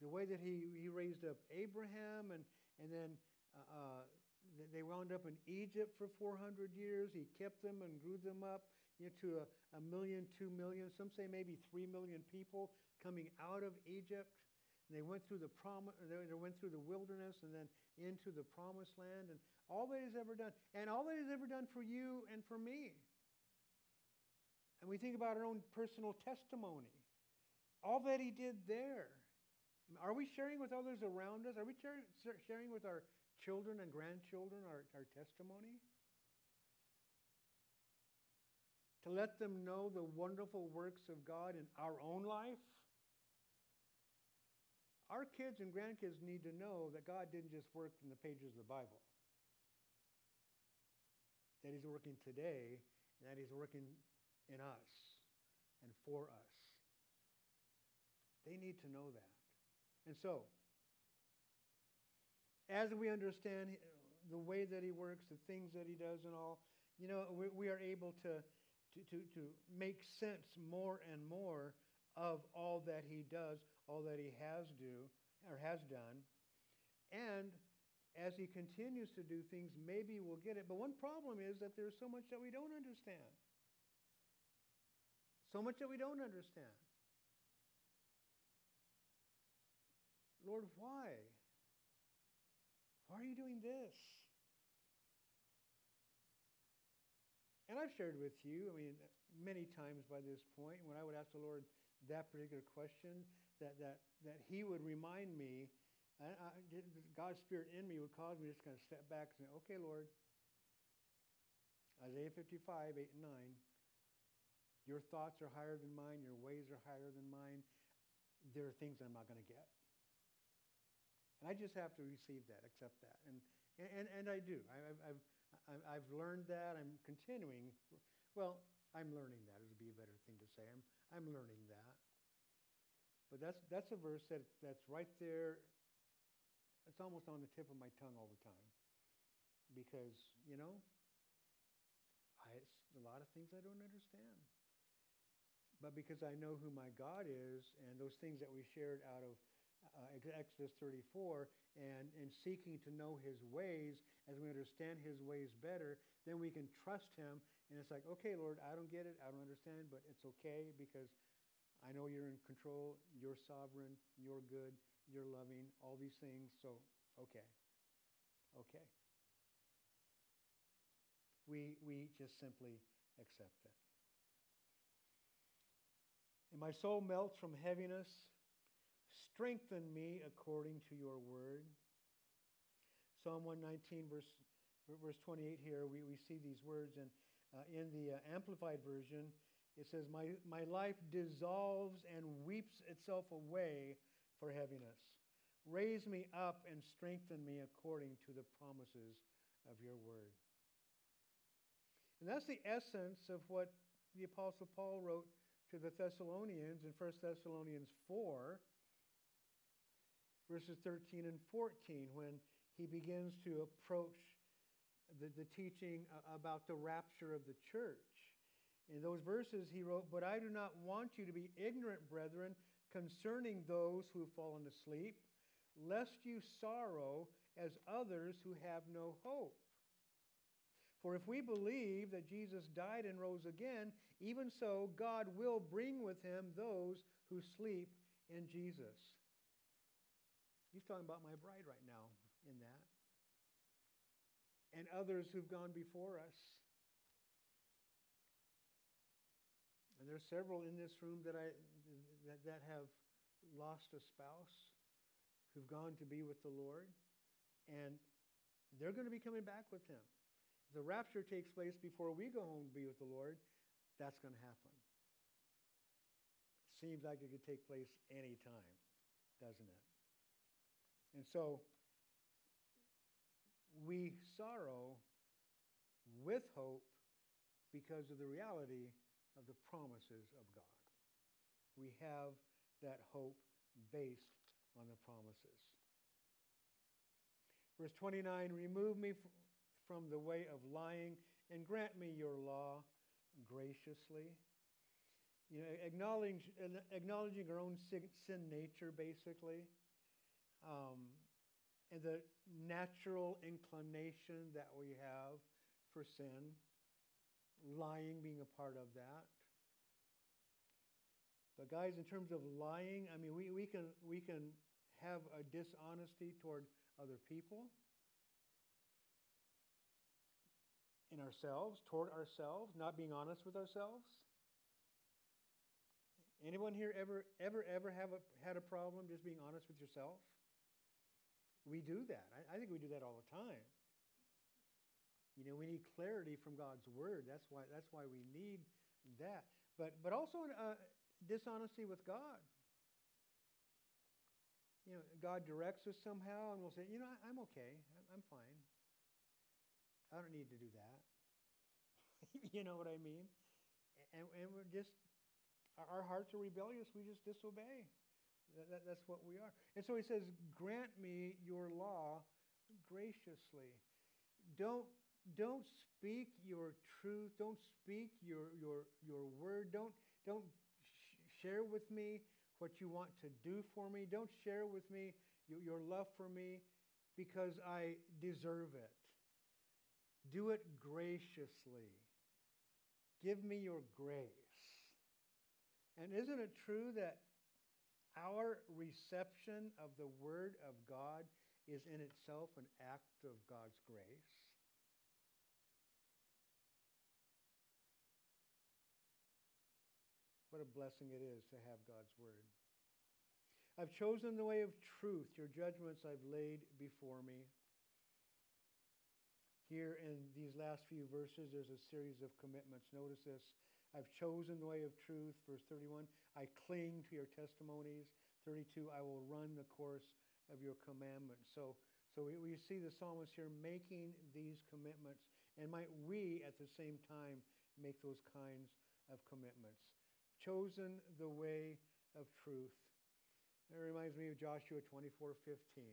the way that he, he raised up Abraham and, and then uh, uh they wound up in Egypt for 400 years. He kept them and grew them up you know, to a, a million, two million, some say maybe three million people coming out of Egypt. And they went through the prom- they went through the wilderness and then into the promised land. And all that he's ever done, and all that he's ever done for you and for me. And we think about our own personal testimony. All that he did there. Are we sharing with others around us? Are we sharing with our children and grandchildren our, our testimony? To let them know the wonderful works of God in our own life? Our kids and grandkids need to know that God didn't just work in the pages of the Bible. That He's working today, and that He's working in us and for us. They need to know that. And so, as we understand the way that he works, the things that he does, and all, you know, we, we are able to, to, to, to make sense more and more of all that he does, all that he has do or has done. And as he continues to do things, maybe we'll get it. But one problem is that there's so much that we don't understand. So much that we don't understand. Lord, why? Why are you doing this? And I've shared with you, I mean, many times by this point, when I would ask the Lord that particular question, that, that, that He would remind me, I, God's Spirit in me would cause me just kind of step back and say, okay, Lord, Isaiah 55, 8 and 9, your thoughts are higher than mine, your ways are higher than mine. There are things I'm not going to get. And I just have to receive that, accept that. And, and, and I do. I, I've, I've learned that. I'm continuing. Well, I'm learning that It would be a better thing to say. I'm, I'm learning that. But that's, that's a verse that, that's right there. It's almost on the tip of my tongue all the time. Because, you know, I, a lot of things I don't understand. But because I know who my God is and those things that we shared out of uh, Exodus 34 and, and seeking to know his ways, as we understand his ways better, then we can trust him. And it's like, okay, Lord, I don't get it, I don't understand, but it's okay because I know you're in control, you're sovereign, you're good, you're loving, all these things. So, okay. Okay. We, we just simply accept that. And my soul melts from heaviness Strengthen me according to your word. Psalm 119, verse, verse 28 here, we, we see these words. And uh, in the uh, Amplified Version, it says, my, my life dissolves and weeps itself away for heaviness. Raise me up and strengthen me according to the promises of your word. And that's the essence of what the Apostle Paul wrote to the Thessalonians in 1 Thessalonians 4 verses 13 and 14 when he begins to approach the, the teaching about the rapture of the church. In those verses, he wrote, But I do not want you to be ignorant, brethren, concerning those who have fallen asleep, lest you sorrow as others who have no hope. For if we believe that Jesus died and rose again, even so God will bring with him those who sleep in Jesus. He's talking about my bride right now in that. And others who've gone before us. And there's several in this room that, I, that, that have lost a spouse, who've gone to be with the Lord, and they're going to be coming back with him. If the rapture takes place before we go home to be with the Lord, that's going to happen. Seems like it could take place any time, doesn't it? And so we sorrow with hope because of the reality of the promises of God. We have that hope based on the promises. Verse 29 Remove me from the way of lying and grant me your law graciously. You know, acknowledging, acknowledging our own sin, sin nature, basically, um, and the natural inclination that we have for sin, lying being a part of that. But guys, in terms of lying, I mean, we, we, can, we can have a dishonesty toward other people, in ourselves, toward ourselves, not being honest with ourselves. Anyone here ever, ever, ever have a, had a problem just being honest with yourself? We do that. I, I think we do that all the time. You know, we need clarity from God's word. That's why, that's why we need that. But, but also, uh, dishonesty with God. You know, God directs us somehow, and we'll say, you know, I'm okay. I'm fine. I don't need to do that. <laughs> you know what I mean? And, and we're just, our hearts are rebellious. We just disobey. That, that, that's what we are. And so he says, Grant me your law graciously. Don't, don't speak your truth. Don't speak your, your, your word. Don't, don't share with me what you want to do for me. Don't share with me your, your love for me because I deserve it. Do it graciously. Give me your grace. And isn't it true that our reception of the Word of God is in itself an act of God's grace? What a blessing it is to have God's word. I've chosen the way of truth. Your judgments I've laid before me. Here in these last few verses, there's a series of commitments. Notice this. I've chosen the way of truth. Verse 31, I cling to your testimonies. 32, I will run the course of your commandments. So, so we, we see the psalmist here making these commitments. And might we at the same time make those kinds of commitments? chosen the way of truth. It reminds me of Joshua 24 15,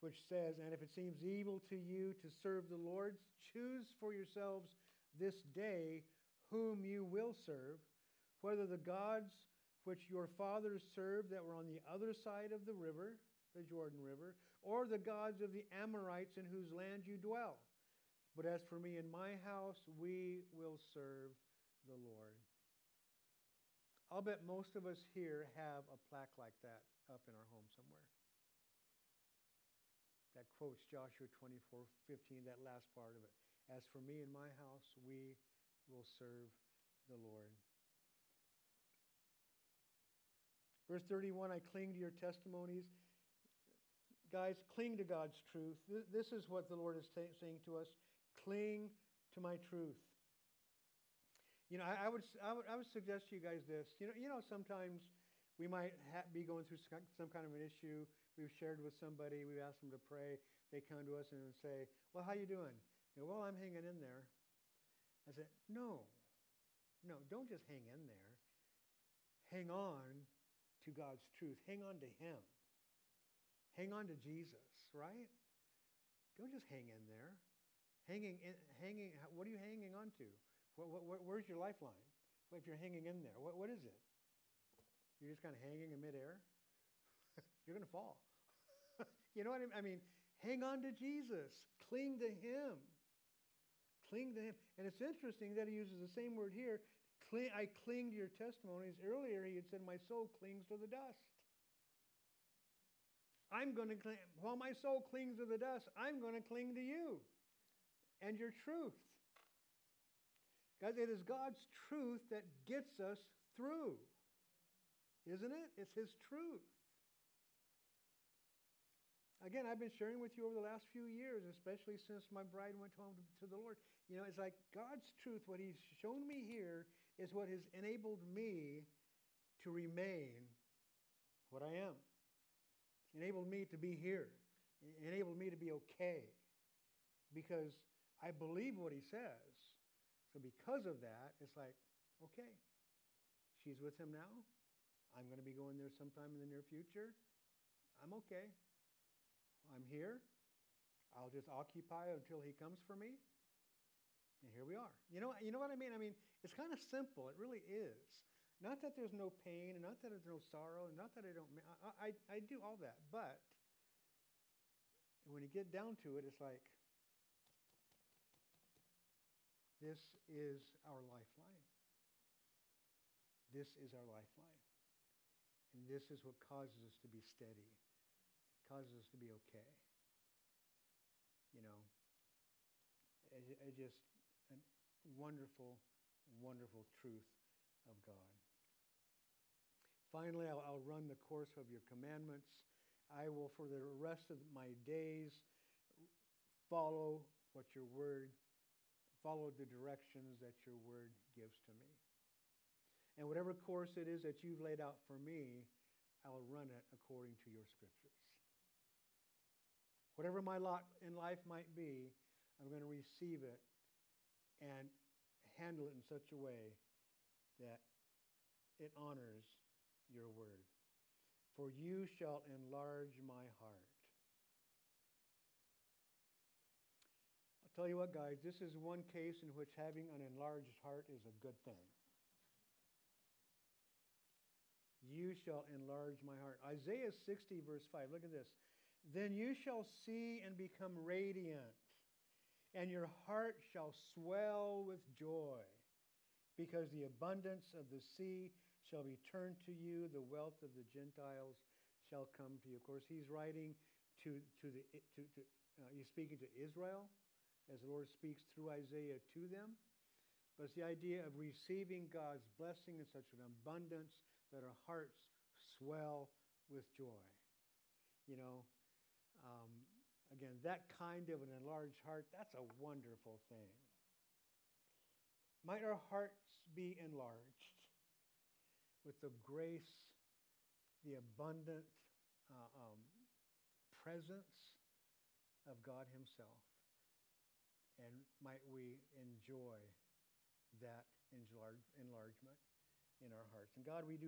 which says, And if it seems evil to you to serve the Lord, choose for yourselves this day whom you will serve, whether the gods which your fathers served that were on the other side of the river, the Jordan River, or the gods of the Amorites in whose land you dwell. But as for me and my house, we will serve the Lord. I'll bet most of us here have a plaque like that up in our home somewhere. That quotes Joshua 24 15, that last part of it. As for me and my house, we will serve the Lord. Verse 31 I cling to your testimonies. Guys, cling to God's truth. This is what the Lord is saying to us cling to my truth. You know, I, I, would, I, would, I would suggest to you guys this. You know, you know sometimes we might ha- be going through some kind of an issue. We've shared with somebody. We've asked them to pray. They come to us and say, well, how you doing? You know, well, I'm hanging in there. I said, no, no, don't just hang in there. Hang on to God's truth. Hang on to Him. Hang on to Jesus, right? Don't just hang in there. Hanging, in, hanging. What are you hanging on to? What, what, where's your lifeline? Well, if you're hanging in there, what, what is it? You're just kind of hanging in midair? <laughs> you're going to fall. <laughs> you know what I mean? I mean, hang on to Jesus. Cling to Him. Cling to Him. And it's interesting that He uses the same word here. Cling, I cling to your testimonies. Earlier, He had said, My soul clings to the dust. I'm going to cling, while my soul clings to the dust, I'm going to cling to you and your truth. Guys, it is God's truth that gets us through. Isn't it? It's His truth. Again, I've been sharing with you over the last few years, especially since my bride went home to, the Lord. You know, it's like God's truth, what He's shown me here, is what has enabled me to remain what I am. Enabled me to be here. it Enabled me to be okay. Because I believe what He says. So, because of that, it's like, okay, she's with Him now. I'm going to be going there sometime in the near future. I'm okay. I'm here. I'll just occupy until he comes for me. And here we are. You know, you know what I mean? I mean, it's kind of simple. It really is. Not that there's no pain, and not that there's no sorrow, and not that I don't. I, I, I do all that, but when you get down to it, it's like this is our lifeline. This is our lifeline. And this is what causes us to be steady causes us to be okay. You know, it, it just a wonderful, wonderful truth of God. Finally, I'll, I'll run the course of your commandments. I will, for the rest of my days, follow what your word, follow the directions that your word gives to me. And whatever course it is that you've laid out for me, I will run it according to your scriptures. Whatever my lot in life might be, I'm going to receive it and handle it in such a way that it honors your word. For you shall enlarge my heart. I'll tell you what, guys, this is one case in which having an enlarged heart is a good thing. You shall enlarge my heart. Isaiah 60, verse 5. Look at this. Then you shall see and become radiant, and your heart shall swell with joy, because the abundance of the sea shall be turned to you, the wealth of the Gentiles shall come to you. Of course, he's writing to, to the, to, to uh, he's speaking to Israel as the Lord speaks through Isaiah to them. But it's the idea of receiving God's blessing in such an abundance that our hearts swell with joy. You know, um, again, that kind of an enlarged heart, that's a wonderful thing. Might our hearts be enlarged with the grace, the abundant uh, um, presence of God Himself. And might we enjoy that enlargement in our hearts. And God, we do